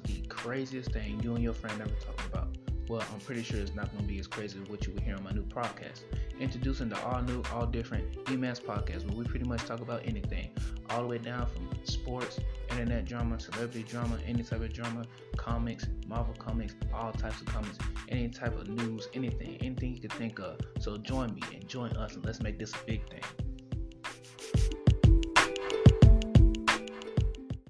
The craziest thing you and your friend ever talked about? Well, I'm pretty sure it's not going to be as crazy as what you will hear on my new podcast. Introducing the all new, all different EMAS podcast, where we pretty much talk about anything, all the way down from sports, internet drama, celebrity drama, any type of drama, comics, Marvel comics, all types of comics, any type of news, anything, anything you could think of. So join me and join us, and let's make this a big thing.